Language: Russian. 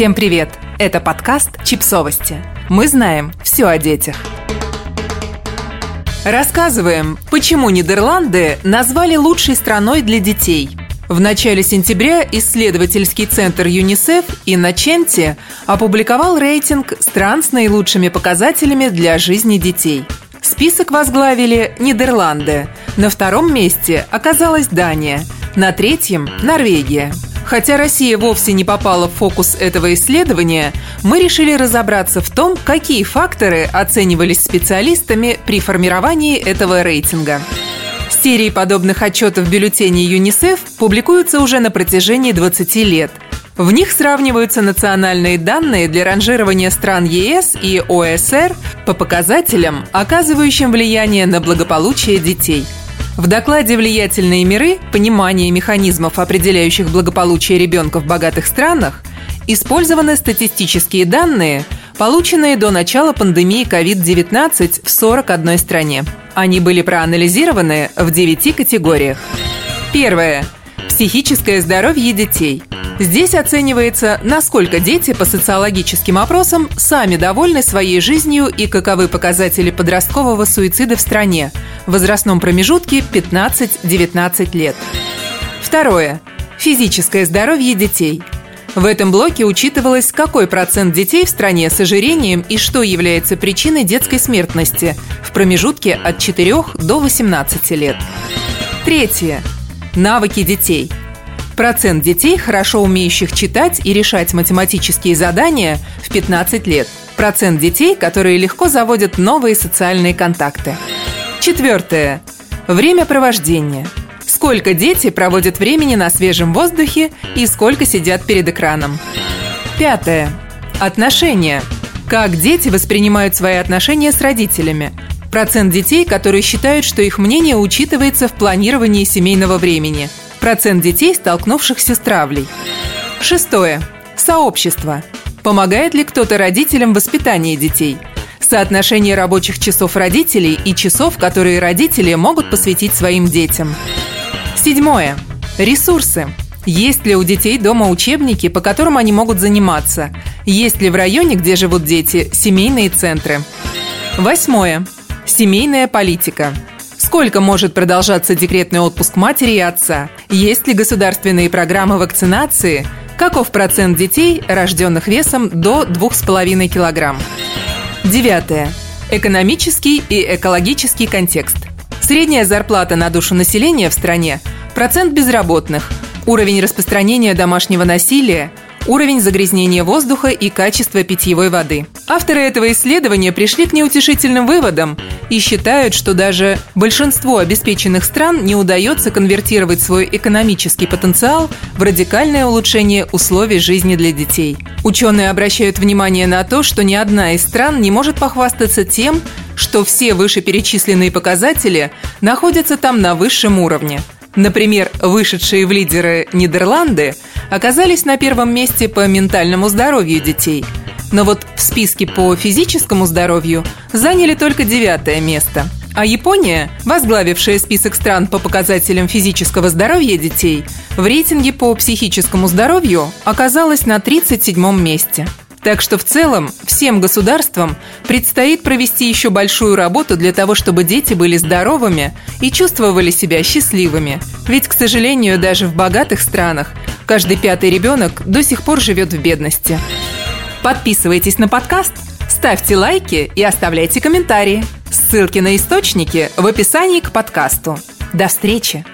Всем привет! Это подкаст «Чипсовости». Мы знаем все о детях. Рассказываем, почему Нидерланды назвали лучшей страной для детей. В начале сентября исследовательский центр ЮНИСЕФ и Наченти опубликовал рейтинг стран с наилучшими показателями для жизни детей. Список возглавили Нидерланды. На втором месте оказалась Дания. На третьем – Норвегия – Хотя Россия вовсе не попала в фокус этого исследования, мы решили разобраться в том, какие факторы оценивались специалистами при формировании этого рейтинга. Серии подобных отчетов в бюллетене ЮНИСЕФ публикуются уже на протяжении 20 лет. В них сравниваются национальные данные для ранжирования стран ЕС и ОСР по показателям, оказывающим влияние на благополучие детей – в докладе «Влиятельные миры. Понимание механизмов, определяющих благополучие ребенка в богатых странах» использованы статистические данные, полученные до начала пандемии COVID-19 в 41 стране. Они были проанализированы в 9 категориях. Первое. Психическое здоровье детей – Здесь оценивается, насколько дети по социологическим опросам сами довольны своей жизнью и каковы показатели подросткового суицида в стране возрастном промежутке 15-19 лет. Второе. Физическое здоровье детей. В этом блоке учитывалось, какой процент детей в стране с ожирением и что является причиной детской смертности в промежутке от 4 до 18 лет. Третье. Навыки детей – Процент детей, хорошо умеющих читать и решать математические задания в 15 лет. Процент детей, которые легко заводят новые социальные контакты. Четвертое. Время провождения. Сколько дети проводят времени на свежем воздухе и сколько сидят перед экраном. Пятое. Отношения. Как дети воспринимают свои отношения с родителями. Процент детей, которые считают, что их мнение учитывается в планировании семейного времени – Процент детей, столкнувшихся с травлей. Шестое. Сообщество. Помогает ли кто-то родителям в воспитании детей? Соотношение рабочих часов родителей и часов, которые родители могут посвятить своим детям. Седьмое. Ресурсы. Есть ли у детей дома учебники, по которым они могут заниматься? Есть ли в районе, где живут дети, семейные центры? Восьмое. Семейная политика. Сколько может продолжаться декретный отпуск матери и отца? Есть ли государственные программы вакцинации? Каков процент детей, рожденных весом до 2,5 килограмм? Девятое. Экономический и экологический контекст. Средняя зарплата на душу населения в стране, процент безработных, уровень распространения домашнего насилия, уровень загрязнения воздуха и качество питьевой воды. Авторы этого исследования пришли к неутешительным выводам и считают, что даже большинству обеспеченных стран не удается конвертировать свой экономический потенциал в радикальное улучшение условий жизни для детей. Ученые обращают внимание на то, что ни одна из стран не может похвастаться тем, что все вышеперечисленные показатели находятся там на высшем уровне. Например, вышедшие в лидеры Нидерланды оказались на первом месте по ментальному здоровью детей – но вот в списке по физическому здоровью заняли только девятое место. А Япония, возглавившая список стран по показателям физического здоровья детей, в рейтинге по психическому здоровью оказалась на 37-м месте. Так что в целом всем государствам предстоит провести еще большую работу для того, чтобы дети были здоровыми и чувствовали себя счастливыми. Ведь, к сожалению, даже в богатых странах каждый пятый ребенок до сих пор живет в бедности. Подписывайтесь на подкаст, ставьте лайки и оставляйте комментарии. Ссылки на источники в описании к подкасту. До встречи!